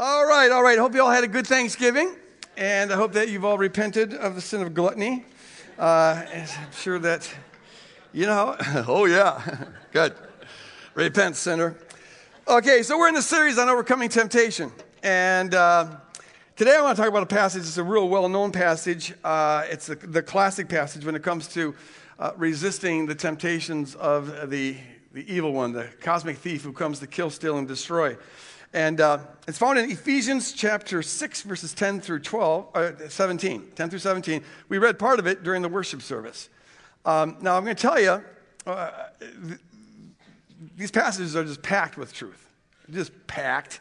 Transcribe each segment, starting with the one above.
All right, all right. Hope you all had a good Thanksgiving, and I hope that you've all repented of the sin of gluttony. Uh, I'm sure that, you know, oh yeah, good. Repent, sinner. Okay, so we're in the series on overcoming temptation, and uh, today I want to talk about a passage. It's a real well-known passage. Uh, it's the, the, classic passage when it comes to uh, resisting the temptations of the the evil one, the cosmic thief who comes to kill, steal, and destroy. And uh, it's found in Ephesians chapter 6, verses 10 through 12, uh, 17, 10 through 17. We read part of it during the worship service. Um, now, I'm going to tell you, uh, th- these passages are just packed with truth, just packed.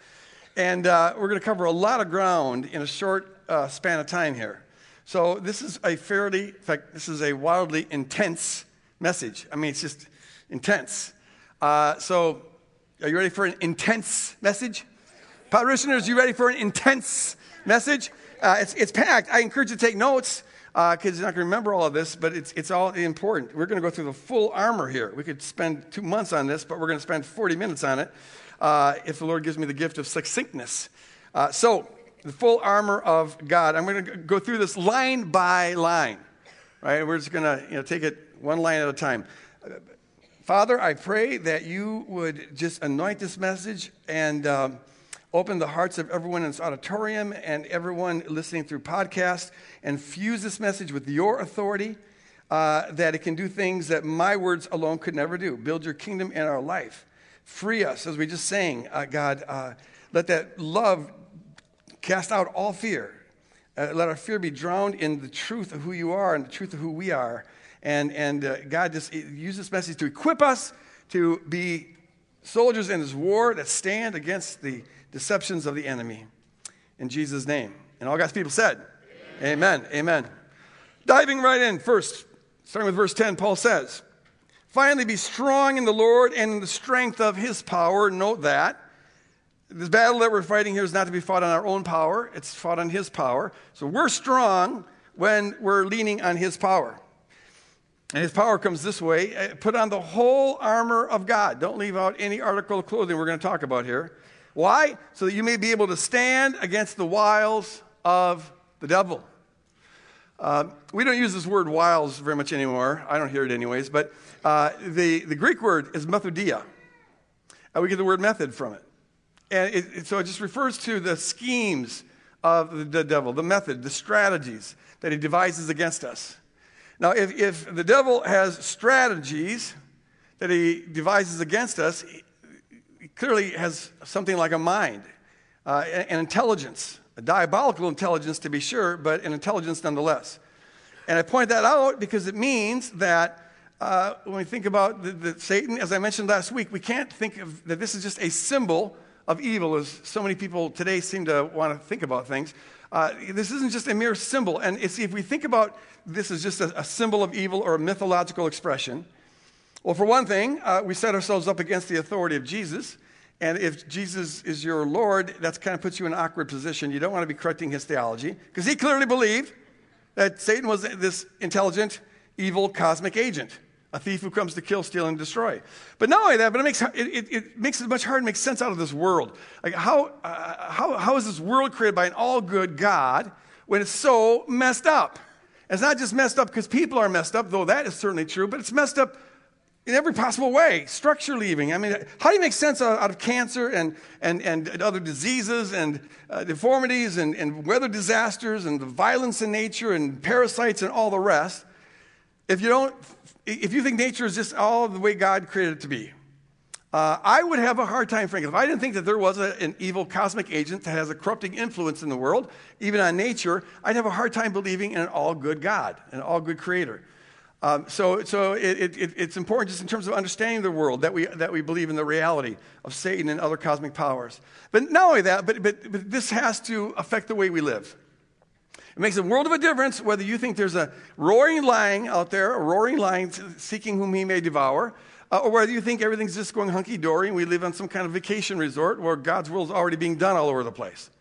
And uh, we're going to cover a lot of ground in a short uh, span of time here. So, this is a fairly, in fact, this is a wildly intense message. I mean, it's just intense. Uh, so, are you ready for an intense message? Parishioners, you ready for an intense message? Uh, it's, it's packed. I encourage you to take notes because uh, you're not going to remember all of this, but it's, it's all important. We're going to go through the full armor here. We could spend two months on this, but we're going to spend 40 minutes on it uh, if the Lord gives me the gift of succinctness. Uh, so, the full armor of God. I'm going to go through this line by line. Right? We're just going to you know, take it one line at a time. Father, I pray that you would just anoint this message and um, open the hearts of everyone in this auditorium and everyone listening through podcast and fuse this message with your authority uh, that it can do things that my words alone could never do. Build your kingdom in our life. Free us, as we just sang, uh, God. Uh, let that love cast out all fear. Uh, let our fear be drowned in the truth of who you are and the truth of who we are. And, and uh, God just used this message to equip us to be soldiers in this war that stand against the deceptions of the enemy. In Jesus' name. And all God's people said, Amen. Amen. Amen. Diving right in first, starting with verse 10, Paul says, Finally, be strong in the Lord and in the strength of his power. Note that. This battle that we're fighting here is not to be fought on our own power, it's fought on his power. So we're strong when we're leaning on his power. And his power comes this way uh, put on the whole armor of God. Don't leave out any article of clothing we're going to talk about here. Why? So that you may be able to stand against the wiles of the devil. Uh, we don't use this word wiles very much anymore. I don't hear it anyways. But uh, the, the Greek word is methodeia. Uh, we get the word method from it. And it, it, so it just refers to the schemes of the, the devil, the method, the strategies that he devises against us. Now, if, if the devil has strategies that he devises against us, he clearly has something like a mind, uh, an intelligence, a diabolical intelligence to be sure, but an intelligence nonetheless. And I point that out because it means that uh, when we think about the, the Satan, as I mentioned last week, we can't think of that this is just a symbol of evil, as so many people today seem to want to think about things. Uh, this isn't just a mere symbol. And if we think about this as just a, a, symbol of evil or a mythological expression, well, for one thing, uh, we set ourselves up against the authority of Jesus. And if Jesus is your Lord, that kind of puts you in an awkward position. You don't want to be correcting his theology because he clearly believed that Satan was this intelligent, evil, cosmic agent a thief who comes to kill, steal, and destroy. But not only that, but it makes it, it, it makes it much harder to make sense out of this world. Like how, uh, how, how is this world created by an all good God when it's so messed up? It's not just messed up because people are messed up, though that is certainly true, but it's messed up in every possible way, structure leaving. I mean, how do you make sense out of cancer and, and, and other diseases and uh, deformities and, and weather disasters and the violence in nature and parasites and all the rest if you don't if you think nature is just all the way God created it to be, uh, I would have a hard time, frankly. If I didn't think that there was a, an evil cosmic agent that has a corrupting influence in the world, even on nature, I'd have a hard time believing in an all good God, an all good creator. Um, so so it, it, it's important just in terms of understanding the world that we, that we believe in the reality of Satan and other cosmic powers. But not only that, but, but, but this has to affect the way we live. It makes a world of a difference whether you think there's a roaring lion out there, a roaring lion seeking whom he may devour, uh, or whether you think everything's just going hunky dory and we live on some kind of vacation resort where God's will is already being done all over the place.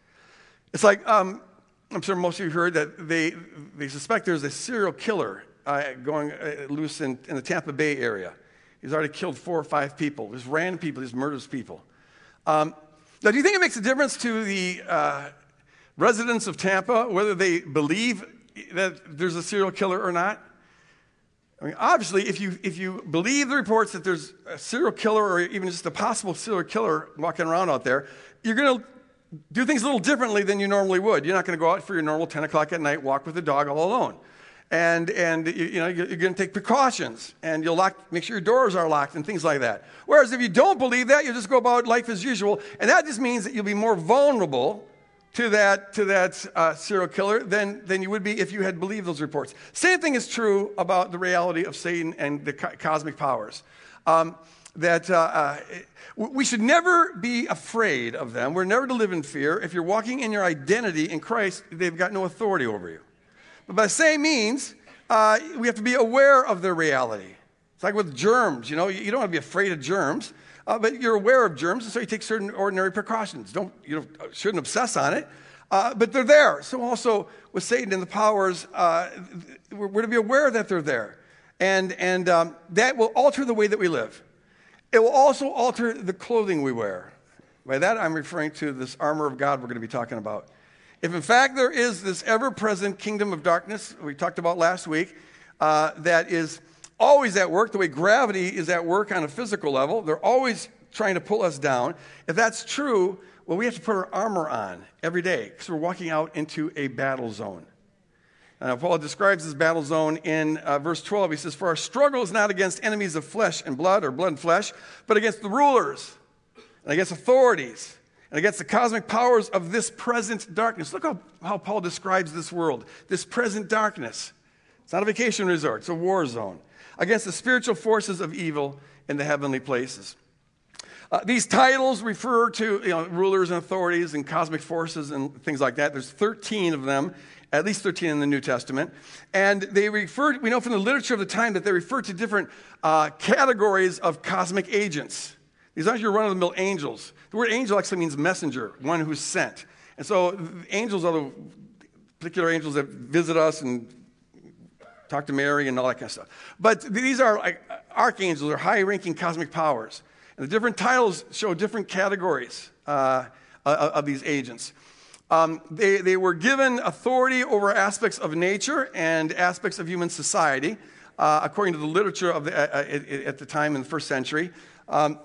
It's like, um, I'm sure most of you heard that they, they suspect there's a serial killer uh, going uh, loose in, in the Tampa Bay area. He's already killed four or five people. There's random people, there's murders people. Um, Now, do you think it makes a difference to the uh, residents of Tampa whether they believe that there's a serial killer or not? I mean, obviously, if you, if you believe the reports that there's a serial killer or even just a possible serial killer walking around out there, you're going to do things a little differently than you normally would. You're not going to go out for your normal 10 o'clock at night walk with the dog all alone. And, and you, you know, you're going to take precautions and you'll lock, make sure your doors are locked and things like that. Whereas if you don't believe that, you'll just go about life as usual. And that just means that you'll be more vulnerable to that, to that uh, serial killer than, than you would be if you had believed those reports. Same thing is true about the reality of Satan and the co- cosmic powers. Um, that uh, uh, we should never be afraid of them. We're never to live in fear. If you're walking in your identity in Christ, they've got no authority over you. But by the same means, uh, we have to be aware of their reality. It's like with germs, you know, you don't have to be afraid of germs uh, but you're aware of germs, and so you take certain ordinary precautions. Don't, you know, shouldn't obsess on it, uh, but they're there. So also with Satan and the powers, uh, we're, we're, to be aware that they're there, and and um, that will alter the way that we live. It will also alter the clothing we wear. By that, I'm referring to this armor of God we're going to be talking about. If in fact there is this ever present kingdom of darkness we talked about last week, uh, that is always at work, the way gravity is at work on a physical level. They're always trying to pull us down. If that's true, well, we have to put our armor on every day because we're walking out into a battle zone. Uh, Paul describes this battle zone in uh, verse 12. He says, For our struggle is not against enemies of flesh and blood or blood and flesh, but against the rulers and against authorities and against the cosmic powers of this present darkness. Look how, how Paul describes this world, this present darkness. It's not a vacation resort, it's a war zone against the spiritual forces of evil in the heavenly places. Uh, these titles refer to you know, rulers and authorities and cosmic forces and things like that. There's 13 of them, at least 13 in the New Testament. And they refer, we know from the literature of the time that they refer to different uh, categories of cosmic agents. These aren't your run of the mill angels. The word angel actually means messenger, one who's sent. And so angels are the particular angels that visit us and talk to Mary and all that kind of stuff. But these are like archangels or high ranking cosmic powers. And the different titles show different categories uh, of these agents. Um, they, they were given authority over aspects of nature and aspects of human society, uh, according to the literature of the, uh, uh at the time in the first century. Um,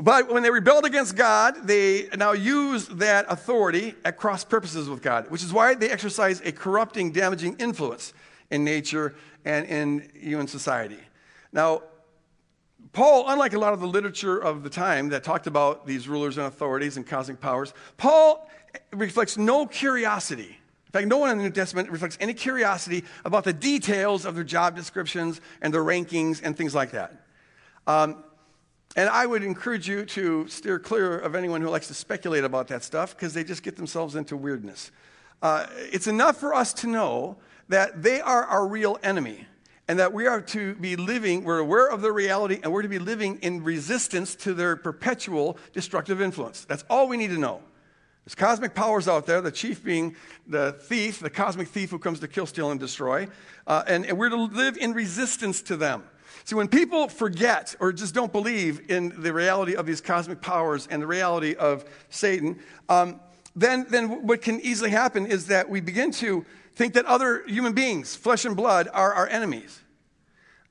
but when they rebelled against God, they now use that authority at cross purposes with God, which is why they exercise a corrupting, damaging influence in nature and in human society. Now, Paul, unlike a lot of the literature of the time that talked about these rulers and authorities and cosmic powers, Paul reflects no curiosity. In fact, no one in the New Testament reflects any curiosity about the details of their job descriptions and their rankings and things like that. Um, and I would encourage you to steer clear of anyone who likes to speculate about that stuff because they just get themselves into weirdness. Uh, it's enough for us to know that they are our real enemy and that we are to be living, we're aware of their reality, and we're to be living in resistance to their perpetual destructive influence. That's all we need to know. There's cosmic powers out there, the chief being the thief, the cosmic thief who comes to kill, steal, and destroy. Uh, and, and we're to live in resistance to them. See, when people forget or just don't believe in the reality of these cosmic powers and the reality of Satan, um, then, then what can easily happen is that we begin to think that other human beings, flesh and blood, are our enemies.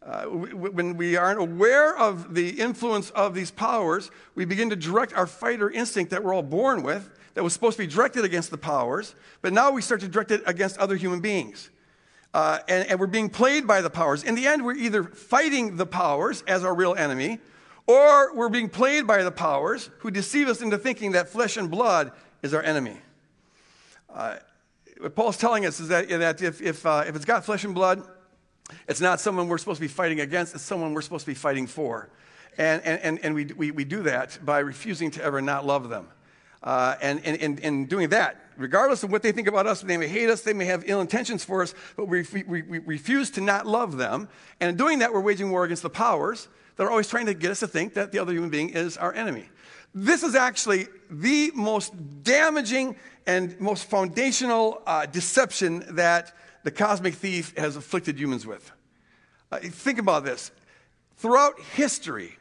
Uh, when we aren't aware of the influence of these powers, we begin to direct our fighter instinct that we're all born with, that was supposed to be directed against the powers, but now we start to direct it against other human beings. Uh, and, and we're being played by the powers. In the end, we're either fighting the powers as our real enemy, or we're being played by the powers who deceive us into thinking that flesh and blood is our enemy. Uh, what Paul's telling us is that, that if, if, uh, if it's got flesh and blood, it's not someone we're supposed to be fighting against, it's someone we're supposed to be fighting for. And, and, and we, we, we do that by refusing to ever not love them. Uh, and, and, and, doing that, regardless of what they think about us, they may hate us, they may have ill intentions for us, but we, we, we refuse to not love them. And in doing that, we're waging war against the powers that are always trying to get us to think that the other human being is our enemy. This is actually the most damaging and most foundational uh, deception that the cosmic thief has afflicted humans with. Uh, think about this. Throughout history,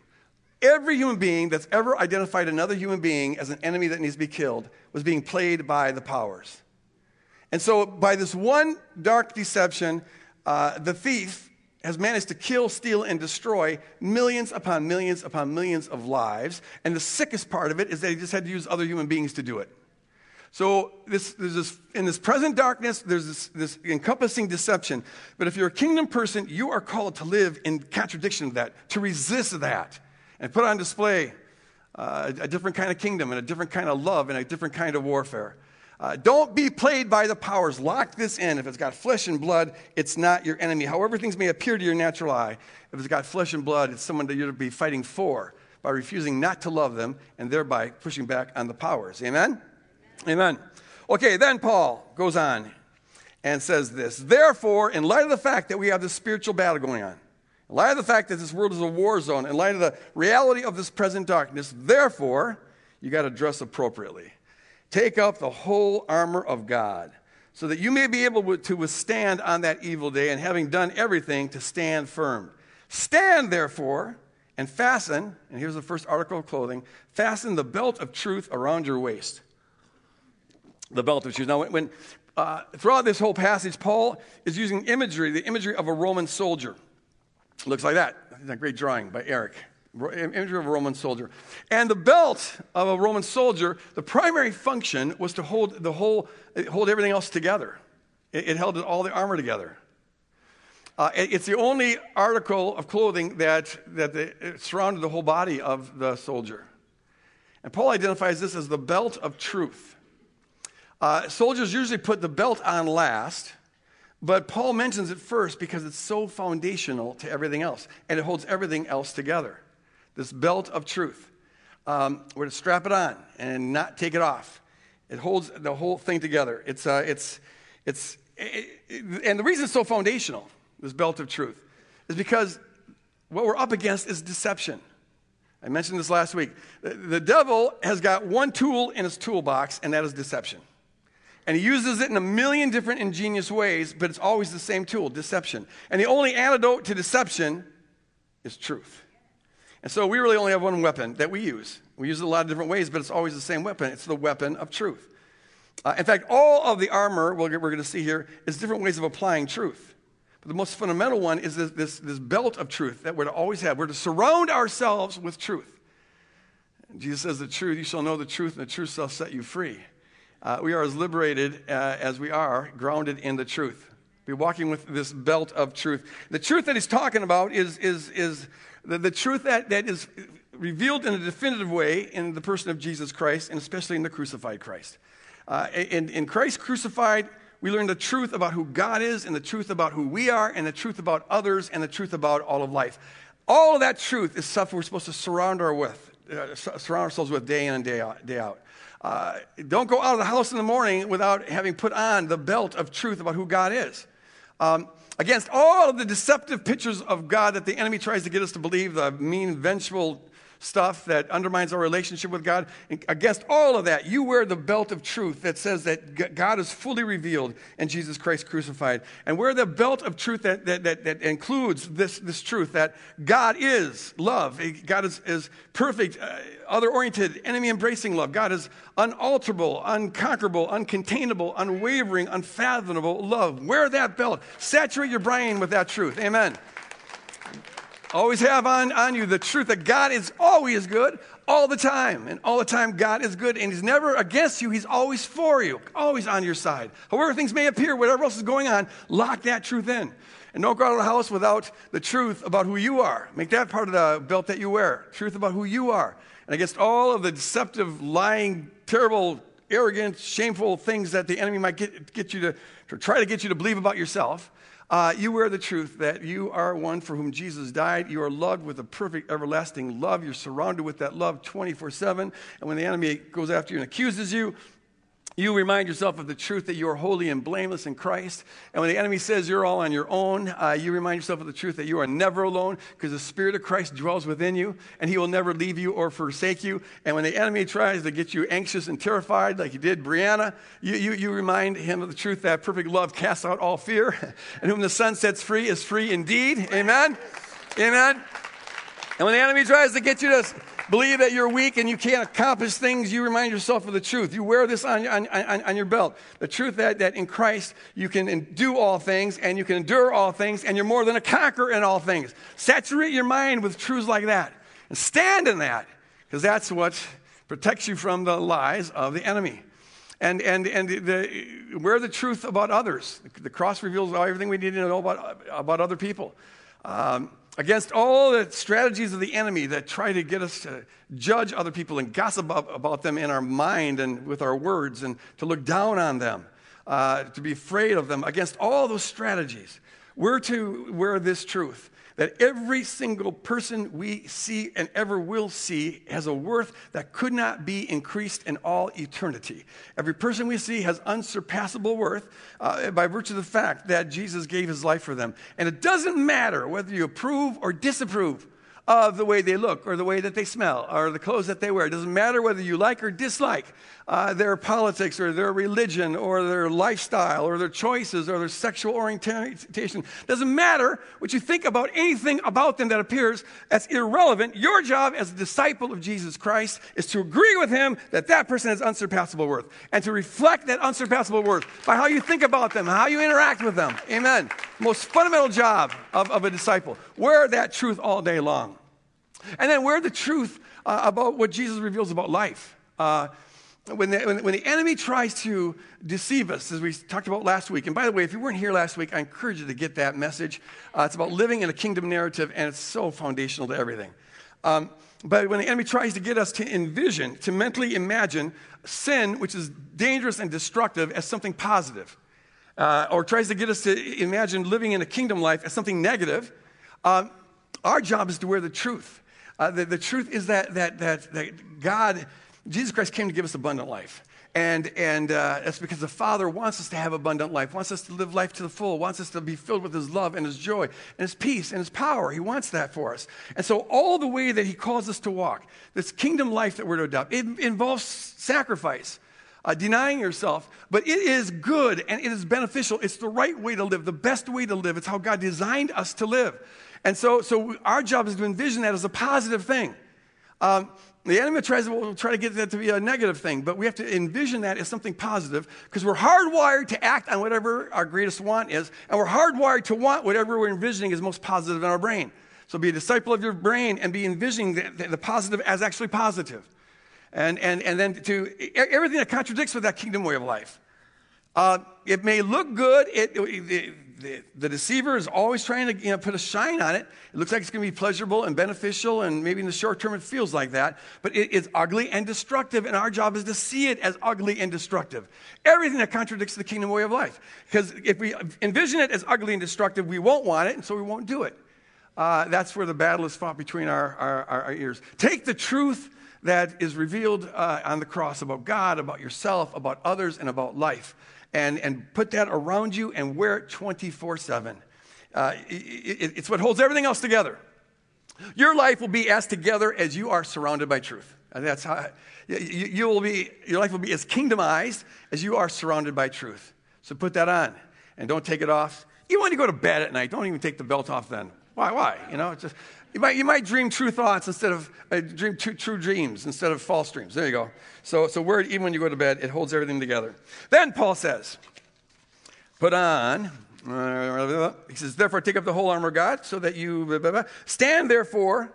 Every human being that's ever identified another human being as an enemy that needs to be killed was being played by the powers. And so, by this one dark deception, uh, the thief has managed to kill, steal, and destroy millions upon millions upon millions of lives. And the sickest part of it is that he just had to use other human beings to do it. So this, this, in this present darkness, there's this, this, encompassing deception. But if you're a kingdom person, you are called to live in contradiction of that, to resist that, and put on display uh, a different kind of kingdom and a different kind of love and a different kind of warfare. Uh, don't be played by the powers. Lock this in. If it's got flesh and blood, it's not your enemy. However, things may appear to your natural eye, if it's got flesh and blood, it's someone that you're to be fighting for by refusing not to love them and thereby pushing back on the powers. Amen? Amen. Okay, then Paul goes on and says this Therefore, in light of the fact that we have this spiritual battle going on, in light of the fact that this world is a war zone, in light of the reality of this present darkness, therefore, you got to dress appropriately. Take up the whole armor of God so that you may be able to withstand on that evil day and having done everything to stand firm. Stand therefore and fasten, and here's the first article of clothing fasten the belt of truth around your waist the belt of shoes. Now, when, uh, throughout this whole passage, Paul is using imagery, the imagery of a Roman soldier. Looks like that. That's a great drawing by Eric. Imagery of a Roman soldier. And the belt of a Roman soldier, the primary function was to hold the whole, hold everything else together. It, it held all the armor together. Uh, it, it's the only article of clothing that, that the, surrounded the whole body of the soldier. And Paul identifies this as the belt of truth. Uh, soldiers usually put the belt on last, but Paul mentions it first because it's so foundational to everything else, and it holds everything else together. This belt of truth. Um, we're to strap it on and not take it off. It holds the whole thing together. It's, uh, it's, it's, it, it, and the reason it's so foundational, this belt of truth, is because what we're up against is deception. I mentioned this last week. The, the devil has got one tool in his toolbox, and that is deception. And he uses it in a million different ingenious ways, but it's always the same tool deception. And the only antidote to deception is truth. And so we really only have one weapon that we use. We use it a lot of different ways, but it's always the same weapon. It's the weapon of truth. Uh, in fact, all of the armor we're, going to see here is different ways of applying truth. But the most fundamental one is this, this, this belt of truth that we're to always have. We're to surround ourselves with truth. Jesus says, The truth, you shall know the truth, and the truth shall set you free uh, we are as liberated uh, as we are grounded in the truth. Be walking with this belt of truth. The truth that he's talking about is, is, is the, the truth that, that is revealed in a definitive way in the person of Jesus Christ, and especially in the crucified Christ. Uh, in, in Christ crucified, we learn the truth about who God is, and the truth about who we are, and the truth about others, and the truth about all of life. All of that truth is stuff we're supposed to surround, our with, uh, surround ourselves with day in and day out. Day out. Uh, don't go out of the house in the morning without having put on the belt of truth about who God is. Um, against all of the deceptive pictures of God that the enemy tries to get us to believe, the mean, vengeful, stuff that undermines our relationship with God. against all of that, you wear the belt of truth that says that God is fully revealed in Jesus Christ crucified. And wear the belt of truth that, that, that, that includes this, this truth that God is love. God is, is perfect, uh, other oriented, enemy embracing love. God is unalterable, unconquerable, uncontainable, unwavering, unfathomable love. Wear that belt. Saturate your brain with that truth. Amen. Always have on, on you the truth that God is always good all the time. And all the time, God is good. And He's never against you, He's always for you, always on your side. However, things may appear, whatever else is going on, lock that truth in. And don't go out of the house without the truth about who you are. Make that part of the belt that you wear truth about who you are. And against all of the deceptive, lying, terrible, arrogant, shameful things that the enemy might get, get you to, to try to get you to believe about yourself. Uh, you wear the truth that you are one for whom Jesus died. You are loved with a perfect, everlasting love. You're surrounded with that love 24 7. And when the enemy goes after you and accuses you, you remind yourself of the truth that you are holy and blameless in Christ. And when the enemy says you're all on your own, uh, you remind yourself of the truth that you are never alone because the Spirit of Christ dwells within you and he will never leave you or forsake you. And when the enemy tries to get you anxious and terrified, like you did Brianna, you, you, you remind him of the truth that perfect love casts out all fear. and whom the Son sets free is free indeed. Amen. Amen. And when the enemy tries to get you to believe that you're weak and you can't accomplish things, you remind yourself of the truth. You wear this on, on, on, on, your belt. The truth that, that in Christ you can do all things and you can endure all things and you're more than a conqueror in all things. Saturate your mind with truths like that and stand in that because that's what protects you from the lies of the enemy. And, and, and the, wear the truth about others. The cross reveals everything we need to know about, about other people. Um, against all the strategies of the enemy that try to get us to judge other people and gossip about them in our mind and with our words and to look down on them, uh, to be afraid of them, against all those strategies, we're to wear this truth that every single person we see and ever will see has a worth that could not be increased in all eternity. Every person we see has unsurpassable worth uh, by virtue of the fact that Jesus gave his life for them. And it doesn't matter whether you approve or disapprove of the way they look or the way that they smell or the clothes that they wear. It doesn't matter whether you like or dislike uh, their politics or their religion or their lifestyle or their choices or their sexual orientation. It doesn't matter what you think about anything about them that appears. as irrelevant. Your job as a disciple of Jesus Christ is to agree with him that that person has unsurpassable worth and to reflect that unsurpassable worth by how you think about them, how you interact with them. Amen. Most fundamental job of, of a disciple. Wear that truth all day long. And then wear the truth uh, about what Jesus reveals about life. Uh, when the, when, when the enemy tries to deceive us, as we talked about last week, and by the way, if you weren't here last week, I encourage you to get that message. Uh, it's about living in a kingdom narrative, and it's so foundational to everything. Um, but when the enemy tries to get us to envision, to mentally imagine sin, which is dangerous and destructive, as something positive, uh, or tries to get us to imagine living in a kingdom life as something negative, uh, our job is to wear the truth. Uh, the, the, truth is that, that, that, that God, Jesus Christ came to give us abundant life. And, and uh, that's because the Father wants us to have abundant life, wants us to live life to the full, wants us to be filled with His love and His joy and His peace and His power. He wants that for us. And so, all the way that He calls us to walk, this kingdom life that we're to adopt, it involves sacrifice. Uh, denying yourself, but it is good and it is beneficial. It's the right way to live, the best way to live. It's how God designed us to live. And so, so our job is to envision that as a positive thing. Um, the enemy tries to try to get that to be a negative thing, but we have to envision that as something positive because we're hardwired to act on whatever our greatest want is, and we're hardwired to want whatever we're envisioning is most positive in our brain. So be a disciple of your brain and be envisioning the, the positive as actually positive. And, and, and then to everything that contradicts with that kingdom way of life. Uh, it may look good. It, it, the, the deceiver is always trying to you know, put a shine on it. It looks like it's going to be pleasurable and beneficial, and maybe in the short term it feels like that, but it is ugly and destructive, and our job is to see it as ugly and destructive. Everything that contradicts the kingdom way of life. Because if we envision it as ugly and destructive, we won't want it, and so we won't do it. Uh, that's where the battle is fought between our, our, our ears. Take the truth that is revealed uh, on the cross about God, about yourself, about others, and about life and, and put that around you and wear it 24 7. Uh, it, it's what holds everything else together. Your life will be as together as you are surrounded by truth. And that's how you, you will be, your life will be as kingdomized as you are surrounded by truth. So put that on and don't take it off. You want to go to bed at night, don't even take the belt off then. Why? Why? You know, it's just you might, you might dream true thoughts instead of uh, dream true, true dreams instead of false dreams. There you go. So, so word, even when you go to bed, it holds everything together. Then Paul says, put on, he says, therefore take up the whole armor of God so that you, blah, blah, blah. stand therefore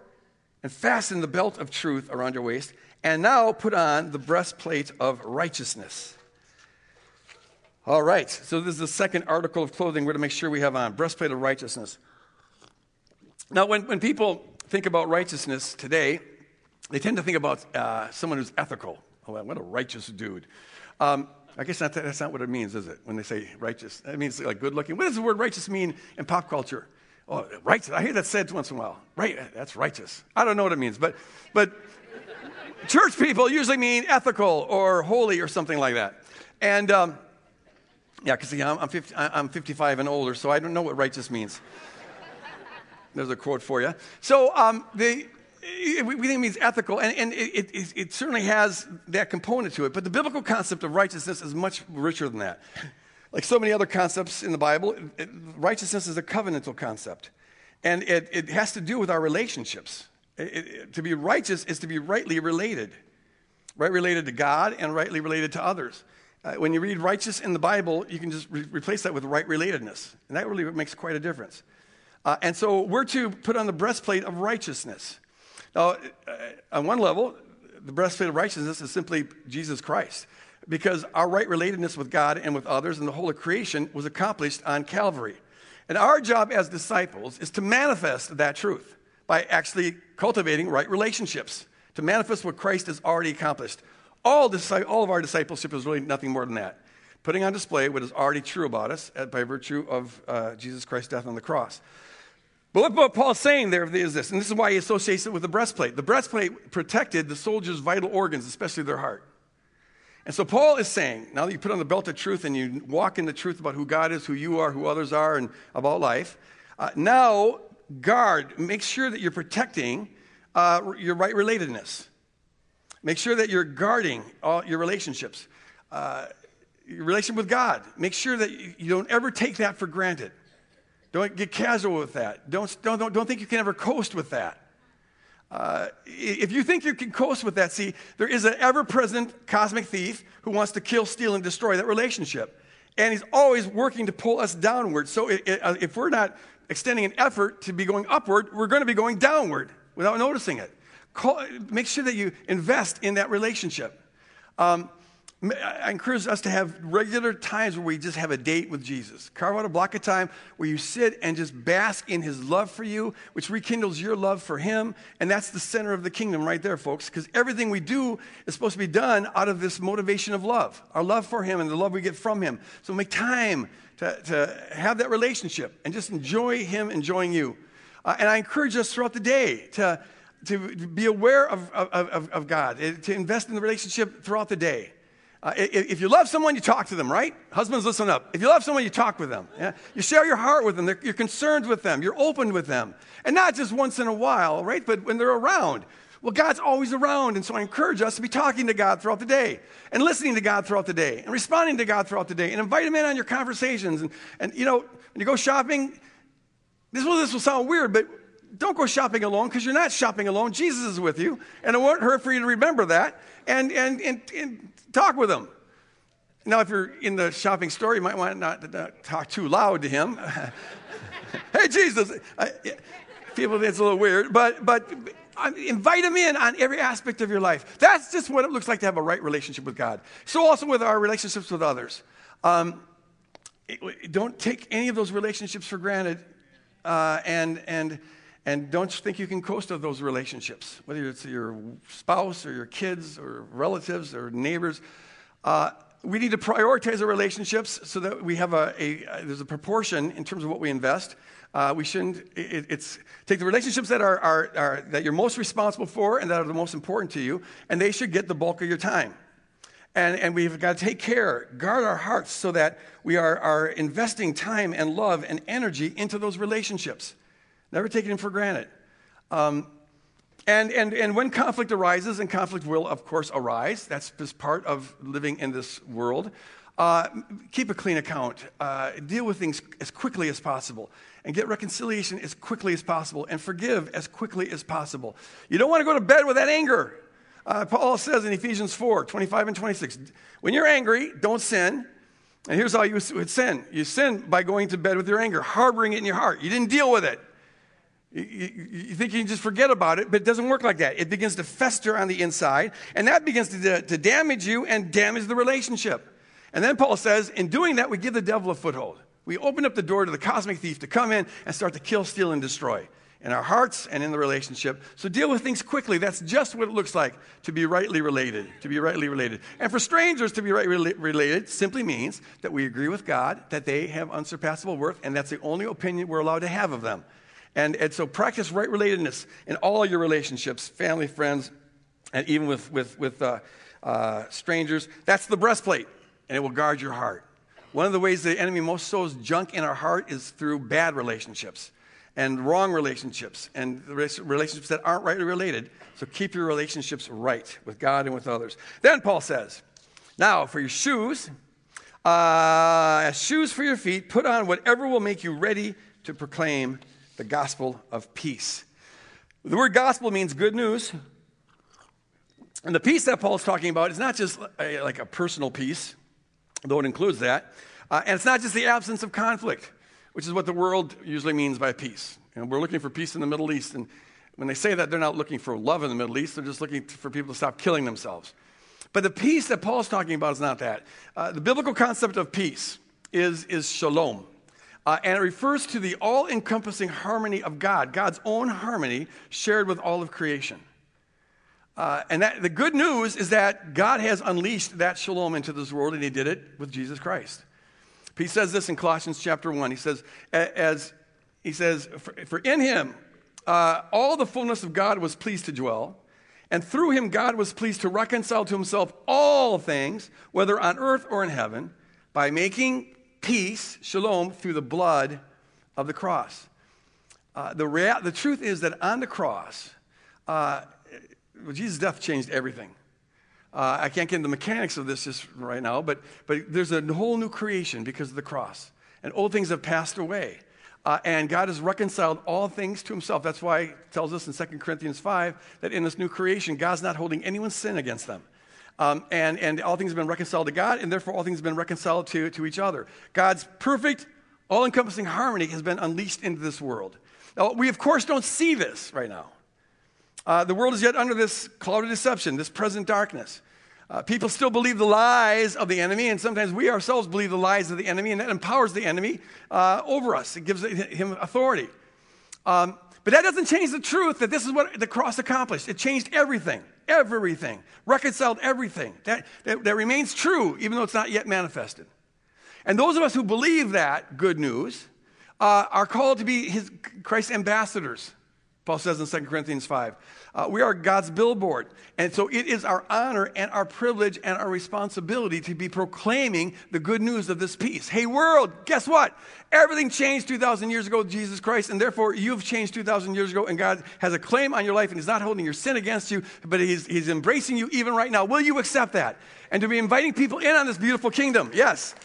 and fasten the belt of truth around your waist, and now put on the breastplate of righteousness. All right, so this is the second article of clothing we're to make sure we have on breastplate of righteousness. Now, when, when people think about righteousness today, they tend to think about uh, someone who's ethical. Oh, what a righteous dude. Um, I guess not, that's not what it means, is it? When they say righteous, it means like good looking. What does the word righteous mean in pop culture? Oh, righteous. I hear that said once in a while. Right, that's righteous. I don't know what it means, but, but church people usually mean ethical or holy or something like that. And um, yeah, because I'm, I'm, 50, I'm 55 and older, so I don't know what righteous means. There's a quote for you. So um, the, we think it means ethical, and, and it, it, it, certainly has that component to it. But the biblical concept of righteousness is much richer than that. Like so many other concepts in the Bible, it, righteousness is a covenantal concept. And it, it has to do with our relationships. To be righteous is to be rightly related, right related to God and rightly related to others. Uh, when you read righteous in the Bible, you can just re- replace that with right relatedness, and that really makes quite a difference. Uh, and so we're to put on the breastplate of righteousness. Now, uh, on one level, the breastplate of righteousness is simply Jesus Christ, because our right relatedness with God and with others and the whole of creation was accomplished on Calvary. And our job as disciples is to manifest that truth by actually cultivating right relationships, to manifest what Christ has already accomplished. All, all of our discipleship is really nothing more than that putting on display what is already true about us by virtue of uh, Jesus Christ's death on the cross. But what Paul's saying there is this, and this is why he associates it with the breastplate. The breastplate protected the soldier's vital organs, especially their heart. And so Paul is saying, now that you put on the belt of truth and you walk in the truth about who God is, who you are, who others are, and about life, uh, now guard, make sure that you're protecting uh, your right relatedness. Make sure that you're guarding all your relationships. Uh, your relationship with God. Make sure that you don't ever take that for granted. Don't get casual with that. Don't, don't, don't, don't think you can ever coast with that. Uh, if you think you can coast with that, see, there is an ever present cosmic thief who wants to kill, steal, and destroy that relationship. And he's always working to pull us downward. So uh, if we're not extending an effort to be going upward, we're going to be going downward without noticing it. Call, make sure that you invest in that relationship. Um, I encourage us to have regular times where we just have a date with Jesus. Carve out a block of time where you sit and just bask in his love for you, which rekindles your love for him. And that's the center of the kingdom right there, folks, because everything we do is supposed to be done out of this motivation of love, our love for him and the love we get from him. So make time to, to have that relationship and just enjoy him enjoying you. Uh, and I encourage us throughout the day to, to be aware of, of, of, God, eh, to invest in the relationship throughout the day. Uh, if you love someone, you talk to them, right? Husbands, listen up. If you love someone, you talk with them. Yeah? You share your heart with them. You're concerned with them. You're open with them. And not just once in a while, right? But when they're around. Well, God's always around. And so I encourage us to be talking to God throughout the day and listening to God throughout the day and responding to God throughout the day and invite Him in on your conversations. And, and you know, when you go shopping, this will, this will sound weird, but don't go shopping alone because you're not shopping alone. Jesus is with you. And it won't hurt for you to remember that. And, and, and, and talk with him. Now, if you're in the shopping store, you might want not to talk too loud to him. hey, Jesus. I, people think it's a little weird, but, but invite him in on every aspect of your life. That's just what it looks like to have a right relationship with God. So, also with our relationships with others. Um, don't take any of those relationships for granted uh, and, and, and don't think you can coast of those relationships, whether it's your spouse or your kids or relatives or neighbors. Uh, we need to prioritize our relationships so that we have a, a there's a proportion in terms of what we invest. Uh, we shouldn't it, it's take the relationships that are, are, are, that you're most responsible for and that are the most important to you, and they should get the bulk of your time. And, and we've got to take care, guard our hearts so that we are, are investing time and love and energy into those relationships. Never taking him for granted. Um, and, and, and when conflict arises, and conflict will, of course, arise, that's just part of living in this world, uh, keep a clean account. Uh, deal with things as quickly as possible. And get reconciliation as quickly as possible. And forgive as quickly as possible. You don't want to go to bed with that anger. Uh, Paul says in Ephesians 4 25 and 26, when you're angry, don't sin. And here's how you would sin you sin by going to bed with your anger, harboring it in your heart. You didn't deal with it. You, think you can just forget about it, but it doesn't work like that. It begins to fester on the inside, and that begins to, to damage you and damage the relationship. And then Paul says, in doing that, we give the devil a foothold. We open up the door to the cosmic thief to come in and start to kill, steal, and destroy in our hearts and in the relationship. So deal with things quickly. That's just what it looks like to be rightly related. To be rightly related. And for strangers to be rightly related simply means that we agree with God that they have unsurpassable worth, and that's the only opinion we're allowed to have of them. And, and so practice right relatedness in all your relationships, family, friends, and even with, with, with uh, uh, strangers. That's the breastplate, and it will guard your heart. One of the ways the enemy most sows junk in our heart is through bad relationships and wrong relationships and relationships that aren't rightly related. So keep your relationships right with God and with others. Then Paul says, Now for your shoes, uh, shoes for your feet, put on whatever will make you ready to proclaim the gospel of peace. The word gospel means good news. And the peace that Paul's talking about is not just a, like a personal peace, though it includes that. Uh, and it's not just the absence of conflict, which is what the world usually means by peace. We're looking for peace in the Middle East. And when they say that, they're not looking for love in the Middle East, they're just looking for people to stop killing themselves. But the peace that Paul's talking about is not that. Uh, the biblical concept of peace is, is shalom. Uh, and it refers to the all encompassing harmony of God, God's own harmony shared with all of creation. Uh, and that, the good news is that God has unleashed that shalom into this world, and He did it with Jesus Christ. He says this in Colossians chapter 1. He says, as, he says for, for in Him uh, all the fullness of God was pleased to dwell, and through Him God was pleased to reconcile to Himself all things, whether on earth or in heaven, by making peace, shalom, through the blood of the cross. Uh, the, rea- the truth is that on the cross, uh, Jesus' death changed everything. Uh, I can't get into the mechanics of this just right now, but, but there's a whole new creation because of the cross. And old things have passed away. Uh, and God has reconciled all things to himself. That's why it tells us in 2 Corinthians 5 that in this new creation, God's not holding anyone's sin against them. Um, and, and all things have been reconciled to God, and therefore all things have been reconciled to, to each other. God's perfect, all encompassing harmony has been unleashed into this world. Now, we of course don't see this right now. Uh, the world is yet under this cloud of deception, this present darkness. Uh, people still believe the lies of the enemy, and sometimes we ourselves believe the lies of the enemy, and that empowers the enemy uh, over us. It gives him authority. Um, but that doesn't change the truth that this is what the cross accomplished. It changed everything, everything, reconciled everything. That, that, that remains true, even though it's not yet manifested. And those of us who believe that good news uh, are called to be his, Christ's ambassadors. Paul says in 2 Corinthians 5. Uh, we are God's billboard. And so it is our honor and our privilege and our responsibility to be proclaiming the good news of this peace. Hey, world, guess what? Everything changed 2,000 years ago with Jesus Christ, and therefore you've changed 2,000 years ago, and God has a claim on your life, and He's not holding your sin against you, but He's, he's embracing you even right now. Will you accept that? And to be inviting people in on this beautiful kingdom? Yes.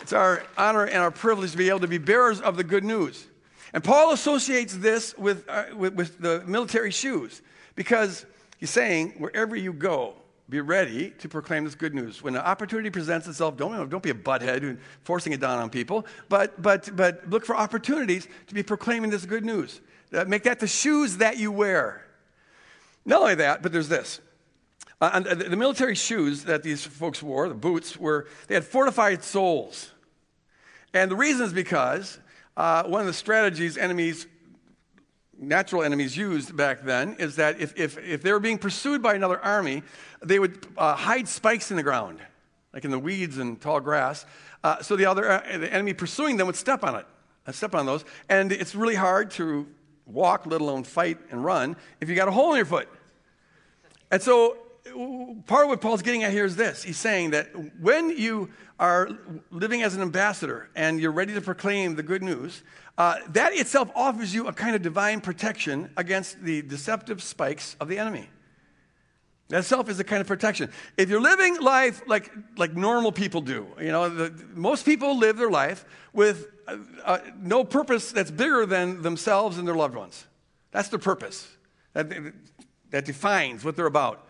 It's our honor and our privilege to be able to be bearers of the good news. And Paul associates this with, uh, with, with, the military shoes because he's saying, wherever you go, be ready to proclaim this good news. When an opportunity presents itself, don't, don't be a butthead and forcing it down on people, but, but, but look for opportunities to be proclaiming this good news. Uh, make that the shoes that you wear. Not only that, but there's this. Uh, the, the military shoes that these folks wore, the boots, were they had fortified soles. And the reason is because uh, one of the strategies enemies, natural enemies used back then is that if, if, if they were being pursued by another army, they would uh, hide spikes in the ground, like in the weeds and tall grass. Uh, so the other uh, the enemy pursuing them would step on it, uh, step on those. And it's really hard to walk, let alone fight and run, if you got a hole in your foot. And so part of what Paul's getting at here is this. He's saying that when you are living as an ambassador and you're ready to proclaim the good news, uh, that itself offers you a kind of divine protection against the deceptive spikes of the enemy. That itself is a kind of protection. If you're living life like, like normal people do, you know, the, most people live their life with uh, uh, no purpose that's bigger than themselves and their loved ones. That's their purpose. That, that defines what they're about.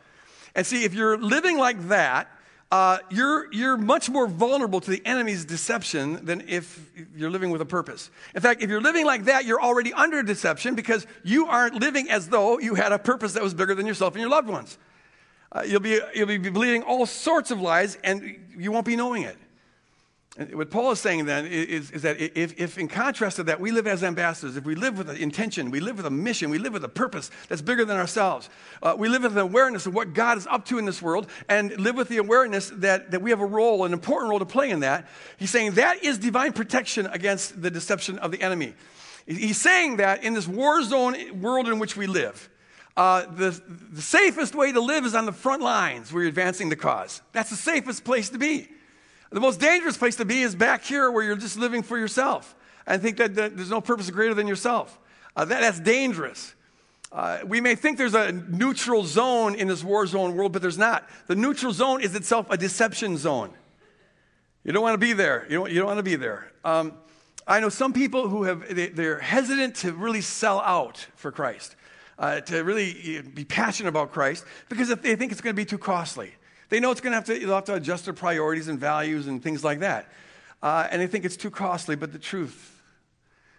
And see, if you're living like that, uh, you're, you're much more vulnerable to the enemy's deception than if you're living with a purpose. In fact, if you're living like that, you're already under deception because you aren't living as though you had a purpose that was bigger than yourself and your loved ones. Uh, you'll, be, you'll be believing all sorts of lies and you won't be knowing it. What Paul is saying then is, is that if, if, in contrast to that, we live as ambassadors, if we live with an intention, we live with a mission, we live with a purpose that's bigger than ourselves, uh, we live with an awareness of what God is up to in this world, and live with the awareness that, that we have a role, an important role to play in that, he's saying that is divine protection against the deception of the enemy. He's saying that in this war zone world in which we live, uh, the, the safest way to live is on the front lines where you're advancing the cause. That's the safest place to be. The most dangerous place to be is back here where you're just living for yourself and think that, that there's no purpose greater than yourself. Uh, that, that's dangerous. Uh, we may think there's a neutral zone in this war zone world, but there's not. The neutral zone is itself a deception zone. You don't want to be there. You don't, you don't want to be there. Um, I know some people who have, they, are hesitant to really sell out for Christ. uh, to really be passionate about Christ because if they think it's going to be too costly. They know it's going to have to, they'll have to adjust their priorities and values and things like that. Uh, and they think it's too costly, but the truth,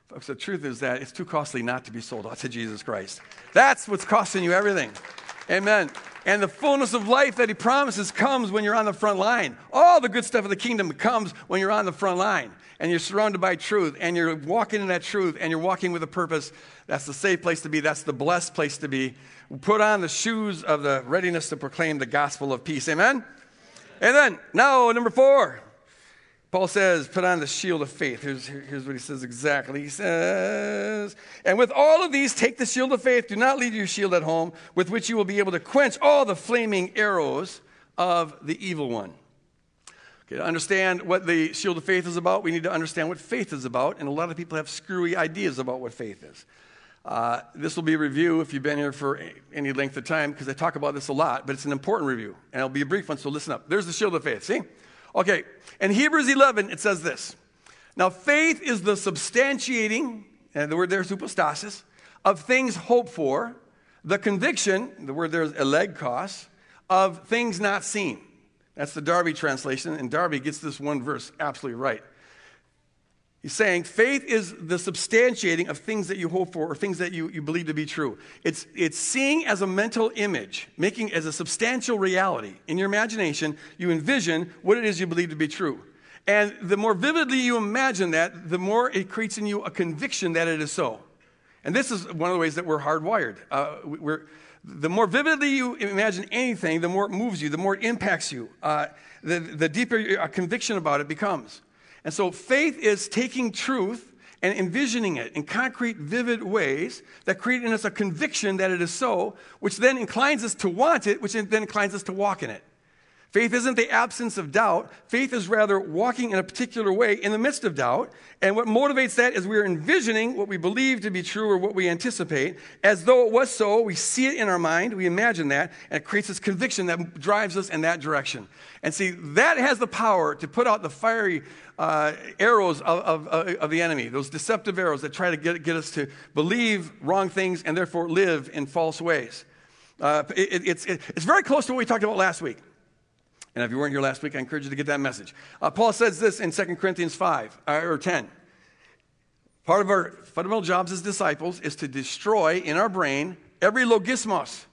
folks, the truth is that it's too costly not to be sold out to Jesus Christ. That's what's costing you everything. Amen. And the fullness of life that he promises comes when you're on the front line. All the good stuff of the kingdom comes when you're on the front line and you're surrounded by truth and you're walking in that truth and you're walking with a purpose. That's the safe place to be. That's the blessed place to be. Put on the shoes of the readiness to proclaim the gospel of peace. Amen? And then, now, number four. Paul says, put on the shield of faith. Here's, here's what he says exactly. He says, and with all of these, take the shield of faith. Do not leave your shield at home, with which you will be able to quench all the flaming arrows of the evil one. Okay, to understand what the shield of faith is about, we need to understand what faith is about. And a lot of people have screwy ideas about what faith is. Uh, this will be a review if you've been here for any length of time, because I talk about this a lot, but it's an important review. And it'll be a brief one, so listen up. There's the shield of faith. See? Okay, in Hebrews 11, it says this. Now, faith is the substantiating, and the word there is hypostasis, of things hoped for, the conviction, the word there is elegkos, of things not seen. That's the Darby translation, and Darby gets this one verse absolutely right. He's saying faith is the substantiating of things that you hope for or things that you, you believe to be true. It's, it's seeing as a mental image, making as a substantial reality. In your imagination, you envision what it is you believe to be true. And the more vividly you imagine that, the more it creates in you a conviction that it is so. And this is one of the ways that we're hardwired. Uh, we're, the more vividly you imagine anything, the more it moves you, the more it impacts you, uh, the, the deeper a conviction about it becomes. And so faith is taking truth and envisioning it in concrete, vivid ways that create in us a conviction that it is so, which then inclines us to want it, which then inclines us to walk in it. Faith isn't the absence of doubt. Faith is rather walking in a particular way in the midst of doubt. And what motivates that is we're envisioning what we believe to be true or what we anticipate as though it was so. We see it in our mind, we imagine that, and it creates this conviction that drives us in that direction. And see, that has the power to put out the fiery uh, arrows of, of, of, the enemy, those deceptive arrows that try to get, get us to believe wrong things and therefore live in false ways. Uh, it, it's, it, it's very close to what we talked about last week. And if you weren't here last week, I encourage you to get that message. Uh, Paul says this in 2 Corinthians 5 uh, or 10. Part of our fundamental jobs as disciples is to destroy in our brain every logismos,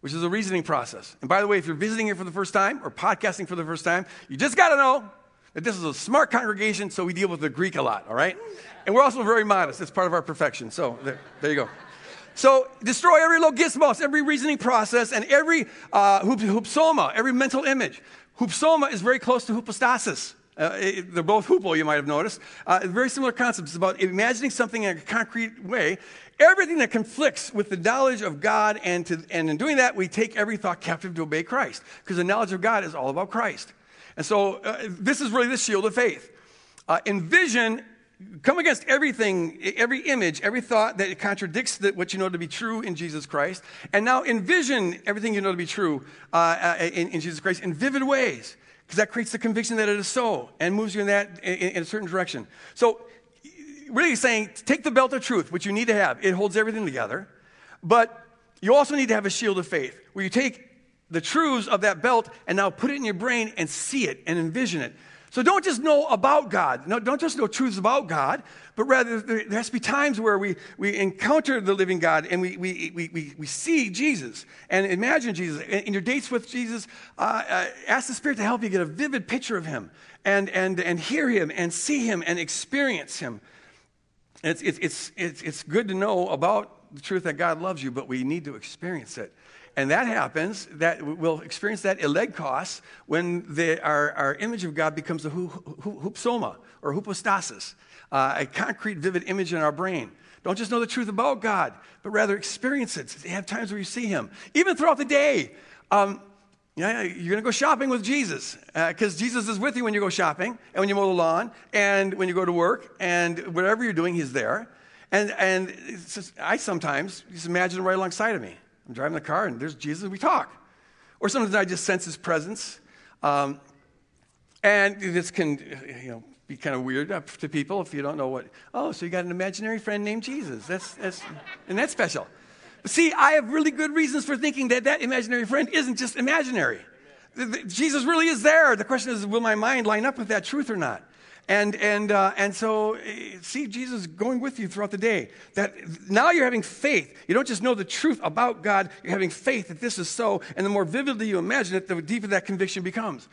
which is a reasoning process. And by the way, if you're visiting here for the first time or podcasting for the first time, you just got to know that this is a smart congregation, so we deal with the Greek a lot, all right? And we're also very modest. It's part of our perfection. So there, there you go. So destroy every logismos, every reasoning process, and every uh, every mental image. Hupsoma is very close to hypostasis. Uh, it, they're both hupo, you might have noticed. Uh, very similar concepts. It's about imagining something in a concrete way. Everything that conflicts with the knowledge of God, and, to, and in doing that, we take every thought captive to obey Christ. Because the knowledge of God is all about Christ. And so uh, this is really the shield of faith. Uh, envision come against everything, every image, every thought that contradicts what you know to be true in Jesus Christ. And now envision everything you know to be true uh, uh, in, in, Jesus Christ in vivid ways, because that creates the conviction that it is so and moves you in that in, in a certain direction. So, really saying, take the belt of truth, which you need to have. It holds everything together. But you also need to have a shield of faith, where you take the truths of that belt and now put it in your brain and see it and envision it. So don't just know about God. No, don't just know truths about God, but rather there has to be times where we, we encounter the living God and we, we, we, we, we see Jesus and imagine Jesus. In your dates with Jesus, uh, uh, ask the Spirit to help you get a vivid picture of Him and, and, and hear Him and see Him and experience Him. It's, it's, it's, it's, it's good to know about the truth that God loves you, but we need to experience it. And that happens, that we'll experience that elegkos when the, our, our image of God becomes a hupsoma or hypostasis, uh, a concrete, vivid image in our brain. Don't just know the truth about God, but rather experience it. Have times where you see Him, even throughout the day. Um, yeah, you're going to go shopping with Jesus because uh, Jesus is with you when you go shopping and when you mow the lawn and when you go to work and whatever you're doing, He's there. And, and just, I sometimes just imagine Him right alongside of me. I'm driving the car and there's Jesus, we talk. Or sometimes I just sense his presence. Um, and this can, you know, be kind of weird to people if you don't know what. Oh, so you got an imaginary friend named Jesus. That's, that's, and that's special. See, I have really good reasons for thinking that that imaginary friend isn't just imaginary. Jesus really is there. The question is, will my mind line up with that truth or not? And, and, uh, and so, eh, see Jesus going with you throughout the day. That now you're having faith. You don't just know the truth about God, you're having faith that this is so. And the more vividly you imagine it, the deeper that conviction becomes.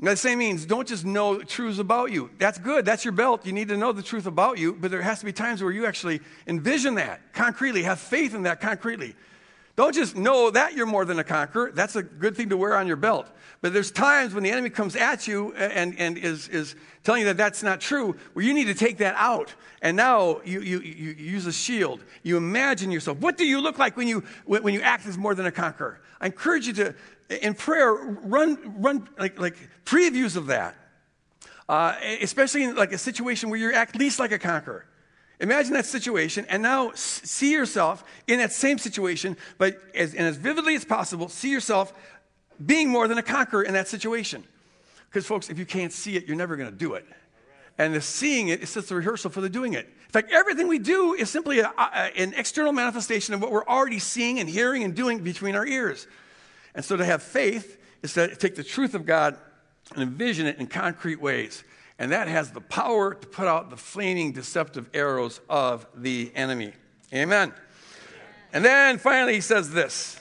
Now, the same means don't just know truths about you. That's good. That's your belt. You need to know the truth about you, but there has to be times where you actually envision that concretely, have faith in that concretely. Don't just know that you're more than a conqueror. That's a good thing to wear on your belt. But there's times when the enemy comes at you and, and is, is telling you that that's not true, where you need to take that out. And now you, you, you use a shield. You imagine yourself. What do you look like when you, when you act as more than a conqueror? I encourage you to, in prayer, run, run like, like previews of that. Uh, especially in like a situation where you act least like a conqueror. Imagine that situation and now see yourself in that same situation, but as, and as vividly as possible, see yourself being more than a conqueror in that situation. Because, folks, if you can't see it, you're never going to do it. And the seeing it is just a rehearsal for the doing it. In fact, everything we do is simply a, a, an external manifestation of what we're already seeing and hearing and doing between our ears. And so to have faith is to take the truth of God and envision it in concrete ways. And that has the power to put out the flaming, deceptive arrows of the enemy. Amen. And then finally, he says this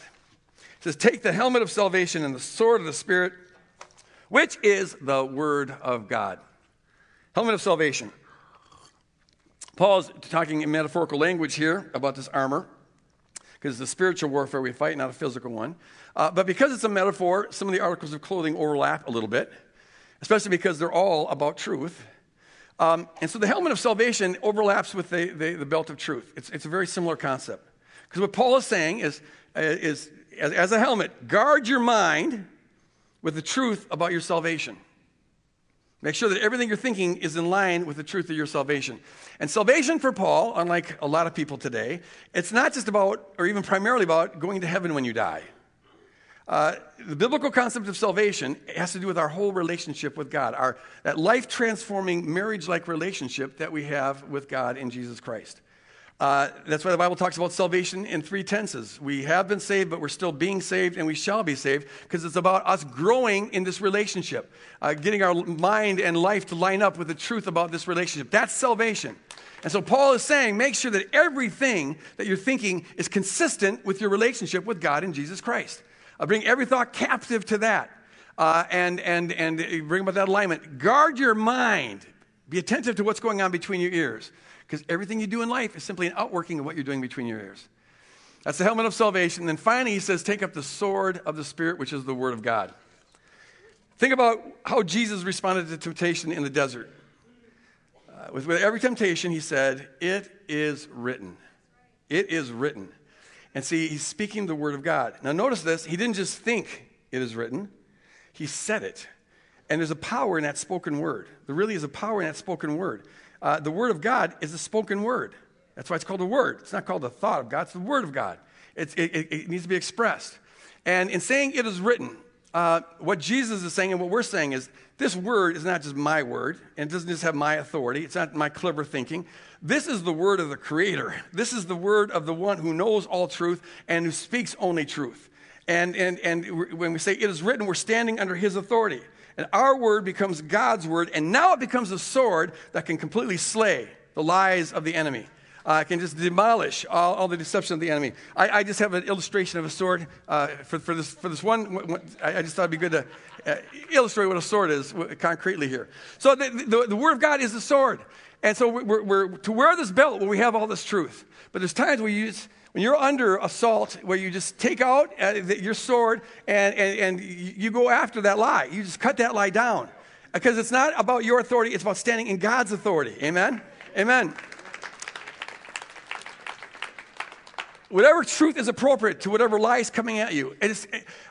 He says, Take the helmet of salvation and the sword of the Spirit, which is the word of God. Helmet of salvation. Paul's talking in metaphorical language here about this armor, because it's a spiritual warfare we fight, not a physical one. Uh, but because it's a metaphor, some of the articles of clothing overlap a little bit especially because they're all about truth. Um, and so the helmet of salvation overlaps with the, the, the belt of truth. It's, it's a very similar concept. Because what Paul is saying is, uh, is as, as a helmet, guard your mind with the truth about your salvation. Make sure that everything you're thinking is in line with the truth of your salvation. And salvation for Paul, unlike a lot of people today, it's not just about, or even primarily about, going to heaven when you die. Uh, the biblical concept of salvation has to do with our whole relationship with God, our, that life transforming, marriage like relationship that we have with God in Jesus Christ. Uh, that's why the Bible talks about salvation in three tenses. We have been saved, but we're still being saved, and we shall be saved, because it's about us growing in this relationship, uh, getting our mind and life to line up with the truth about this relationship. That's salvation. And so Paul is saying, make sure that everything that you're thinking is consistent with your relationship with God in Jesus Christ. Uh, bring every thought captive to that. Uh, and, and, and bring about that alignment. Guard your mind. Be attentive to what's going on between your ears. Because everything you do in life is simply an outworking of what you're doing between your ears. That's the helmet of salvation. And then finally, he says, take up the sword of the Spirit, which is the Word of God. Think about how Jesus responded to temptation in the desert. Uh, with, with every temptation, he said, It is written. It is written. And see, he's speaking the word of God. Now, notice this. He didn't just think it is written, he said it. And there's a power in that spoken word. There really is a power in that spoken word. Uh, the word of God is a spoken word. That's why it's called a word. It's not called the thought of God, it's the word of God. It, it, it needs to be expressed. And in saying it is written, uh, what Jesus is saying and what we're saying is this word is not just my word, and it doesn't just have my authority. It's not my clever thinking. This is the word of the Creator. This is the word of the one who knows all truth and who speaks only truth. And, and, and when we say it is written, we're standing under his authority. And our word becomes God's word, and now it becomes a sword that can completely slay the lies of the enemy. Uh, can just demolish all, all, the deception of the enemy. I, I, just have an illustration of a sword uh, for, for, this, for this one. I, just thought it'd be good to uh, illustrate what a sword is concretely here. So the, the, the Word of God is the sword. And so we're, we're, to wear this belt where we have all this truth. But there's times where you when you're under assault, where you just take out uh, your sword and, and, and you go after that lie. You just cut that lie down. Because it's not about your authority, it's about standing in God's authority. Amen? Amen. Whatever truth is appropriate to whatever lie is coming at you. I,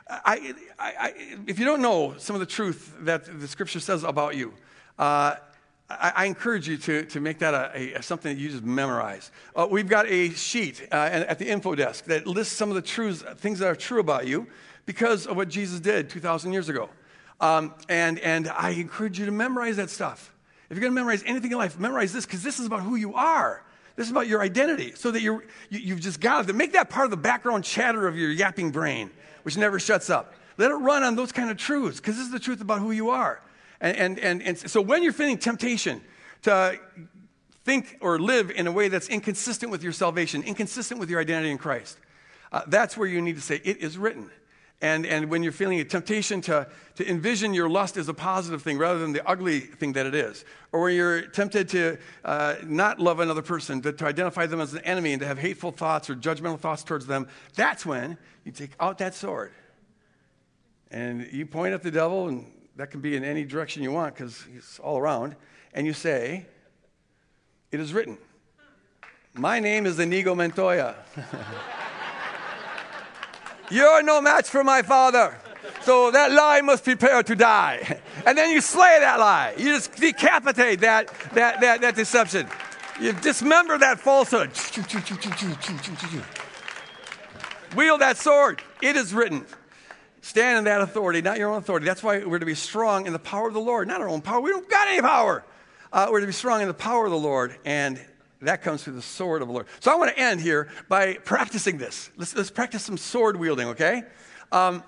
I, I, if you don't know some of the truth that the scripture says about you, uh, I, encourage you to, to make that a, a, something that you just memorize. Uh, we've got a sheet uh, at the info desk that lists some of the truths, things that are true about you because of what Jesus did 2,000 years ago. Um, and, and I encourage you to memorize that stuff. If you're going to memorize anything in life, memorize this because this is about who you are. This is about your identity, so that you're, you, you've just got to make that part of the background chatter of your yapping brain, which never shuts up. Let it run on those kind of truths, because this is the truth about who you are. And, and, and, and so when you're feeling temptation to think or live in a way that's inconsistent with your salvation, inconsistent with your identity in Christ, uh, that's where you need to say, It is written. And, and when you're feeling a temptation to, to envision your lust as a positive thing rather than the ugly thing that it is, or when you're tempted to uh, not love another person, to, identify them as an enemy and to have hateful thoughts or judgmental thoughts towards them, that's when you take out that sword and you point at the devil, and that can be in any direction you want because he's all around, and you say, It is written, My name is Inigo Montoya. You're no match for my father. So that lie must prepare to die. And then you slay that lie. You just decapitate that, that, that, that deception. You dismember that falsehood. Wield that sword. It is written. Stand in that authority, not your own authority. That's why we're to be strong in the power of the Lord, not our own power. We don't got any power. Uh, we're to be strong in the power of the Lord and that comes through the sword of the Lord. So I want to end here by practicing this. Let's, let's practice some sword wielding, okay? Um,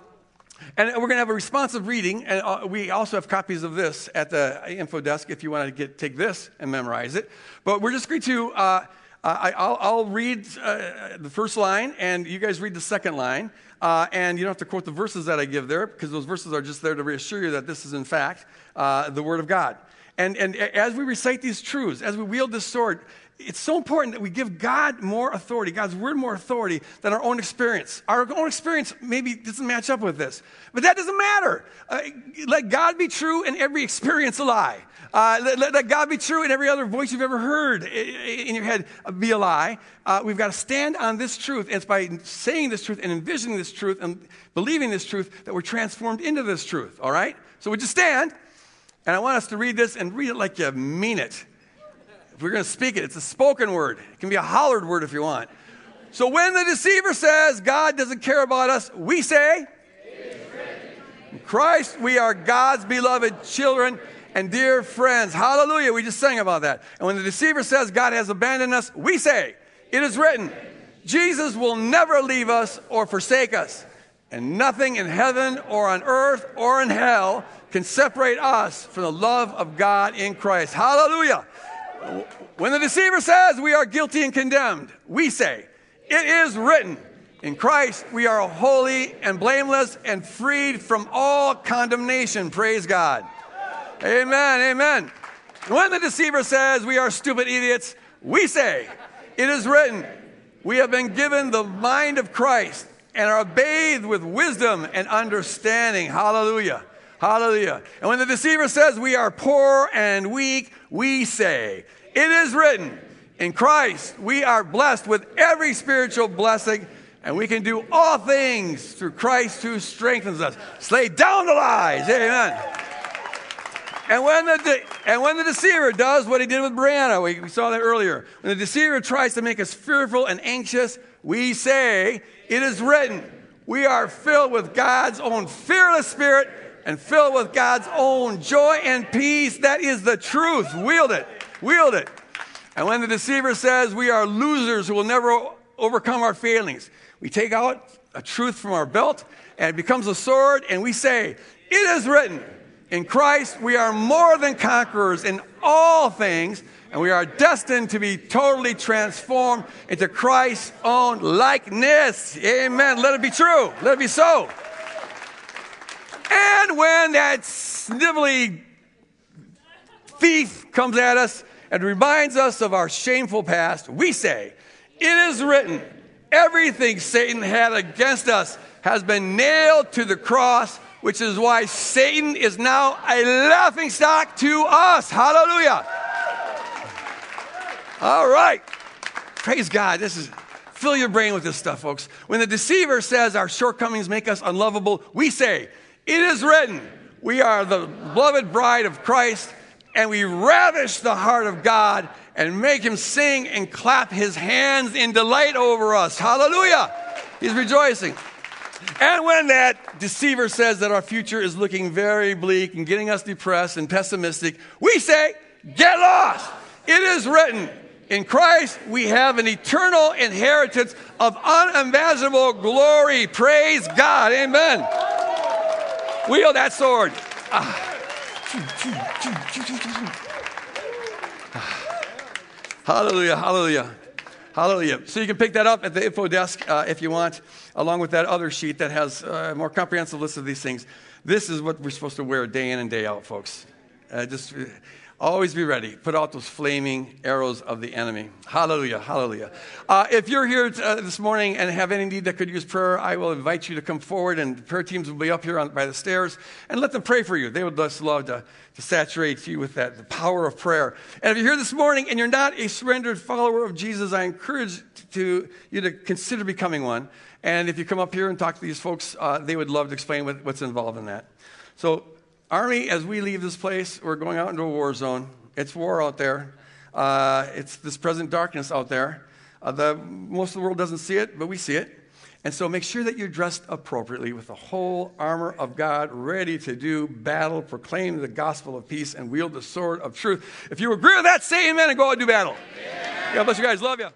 and we're going to have a responsive reading, and uh, we also have copies of this at the info desk if you want to get, take this and memorize it. But we're just going to, uh, uh I, will read uh, the first line, and you guys read the second line. Uh, and you don't have to quote the verses that I give there, because those verses are just there to reassure you that this is, in fact, uh, the Word of God. And, and as we recite these truths, as we wield this sword, it's so important that we give God more authority, God's word more authority than our own experience. Our own experience maybe doesn't match up with this, but that doesn't matter. Uh, let God be true and every experience a lie. Uh, let, let, God be true and every other voice you've ever heard in your head be a lie. Uh, we've got to stand on this truth. And it's by saying this truth and envisioning this truth and believing this truth that we're transformed into this truth, all right? So would you stand, and I want us to read this and read it like you mean it. If we're going to speak it, it's a spoken word. It can be a hollered word if you want. So when the deceiver says God doesn't care about us, we say, Christ, we are God's beloved children and dear friends. Hallelujah. We just sang about that. And when the deceiver says God has abandoned us, we say, It is written, Jesus will never leave us or forsake us. And nothing in heaven or on earth or in hell can separate us from the love of God in Christ. Hallelujah. When the deceiver says we are guilty and condemned, we say, It is written, in Christ we are holy and blameless and freed from all condemnation. Praise God. Amen, amen. When the deceiver says we are stupid idiots, we say, It is written, we have been given the mind of Christ and are bathed with wisdom and understanding. Hallelujah. Hallelujah. And when the deceiver says we are poor and weak, we say, It is written, in Christ we are blessed with every spiritual blessing, and we can do all things through Christ who strengthens us. Slay down the lies. Amen. And when, the de- and when the deceiver does what he did with Brianna, we, we saw that earlier. When the deceiver tries to make us fearful and anxious, we say, It is written, we are filled with God's own fearless spirit and filled with God's own joy and peace. That is the truth. Wield it. Wield it. And when the deceiver says we are losers who will never overcome our failings, we take out a truth from our belt and it becomes a sword and we say, It is written, in Christ we are more than conquerors in all things and we are destined to be totally transformed into Christ's own likeness. Amen. Let it be true. Let it be so. And when that snivelly thief comes at us and reminds us of our shameful past, we say, It is written, everything Satan had against us has been nailed to the cross, which is why Satan is now a laughing stock to us. Hallelujah. All right. Praise God. This is fill your brain with this stuff, folks. When the deceiver says our shortcomings make us unlovable, we say, it is written, we are the beloved bride of Christ, and we ravish the heart of God and make him sing and clap his hands in delight over us. Hallelujah! He's rejoicing. And when that deceiver says that our future is looking very bleak and getting us depressed and pessimistic, we say, Get lost! It is written, In Christ, we have an eternal inheritance of unimaginable glory. Praise God. Amen. Wield that sword. Ah. Hallelujah, hallelujah, hallelujah. So you can pick that up at the info desk uh, if you want, along with that other sheet that has a more comprehensive list of these things. This is what we're supposed to wear day in and day out, folks. Uh, just Always be ready. Put out those flaming arrows of the enemy. Hallelujah. Hallelujah. Uh, if you're here t- uh, this morning and have any need that could use prayer, I will invite you to come forward, and prayer teams will be up here on, by the stairs, and let them pray for you. They would just love to, to saturate you with that the power of prayer. And if you're here this morning and you're not a surrendered follower of Jesus, I encourage to, you to consider becoming one. And if you come up here and talk to these folks, uh, they would love to explain what, what's involved in that. So Army, as we leave this place, we're going out into a war zone. It's war out there. Uh, it's this present darkness out there. Uh, the, most of the world doesn't see it, but we see it. And so make sure that you're dressed appropriately with the whole armor of God, ready to do battle, proclaim the gospel of peace, and wield the sword of truth. If you agree with that, say amen and go out and do battle. Yeah. God bless you guys. Love you.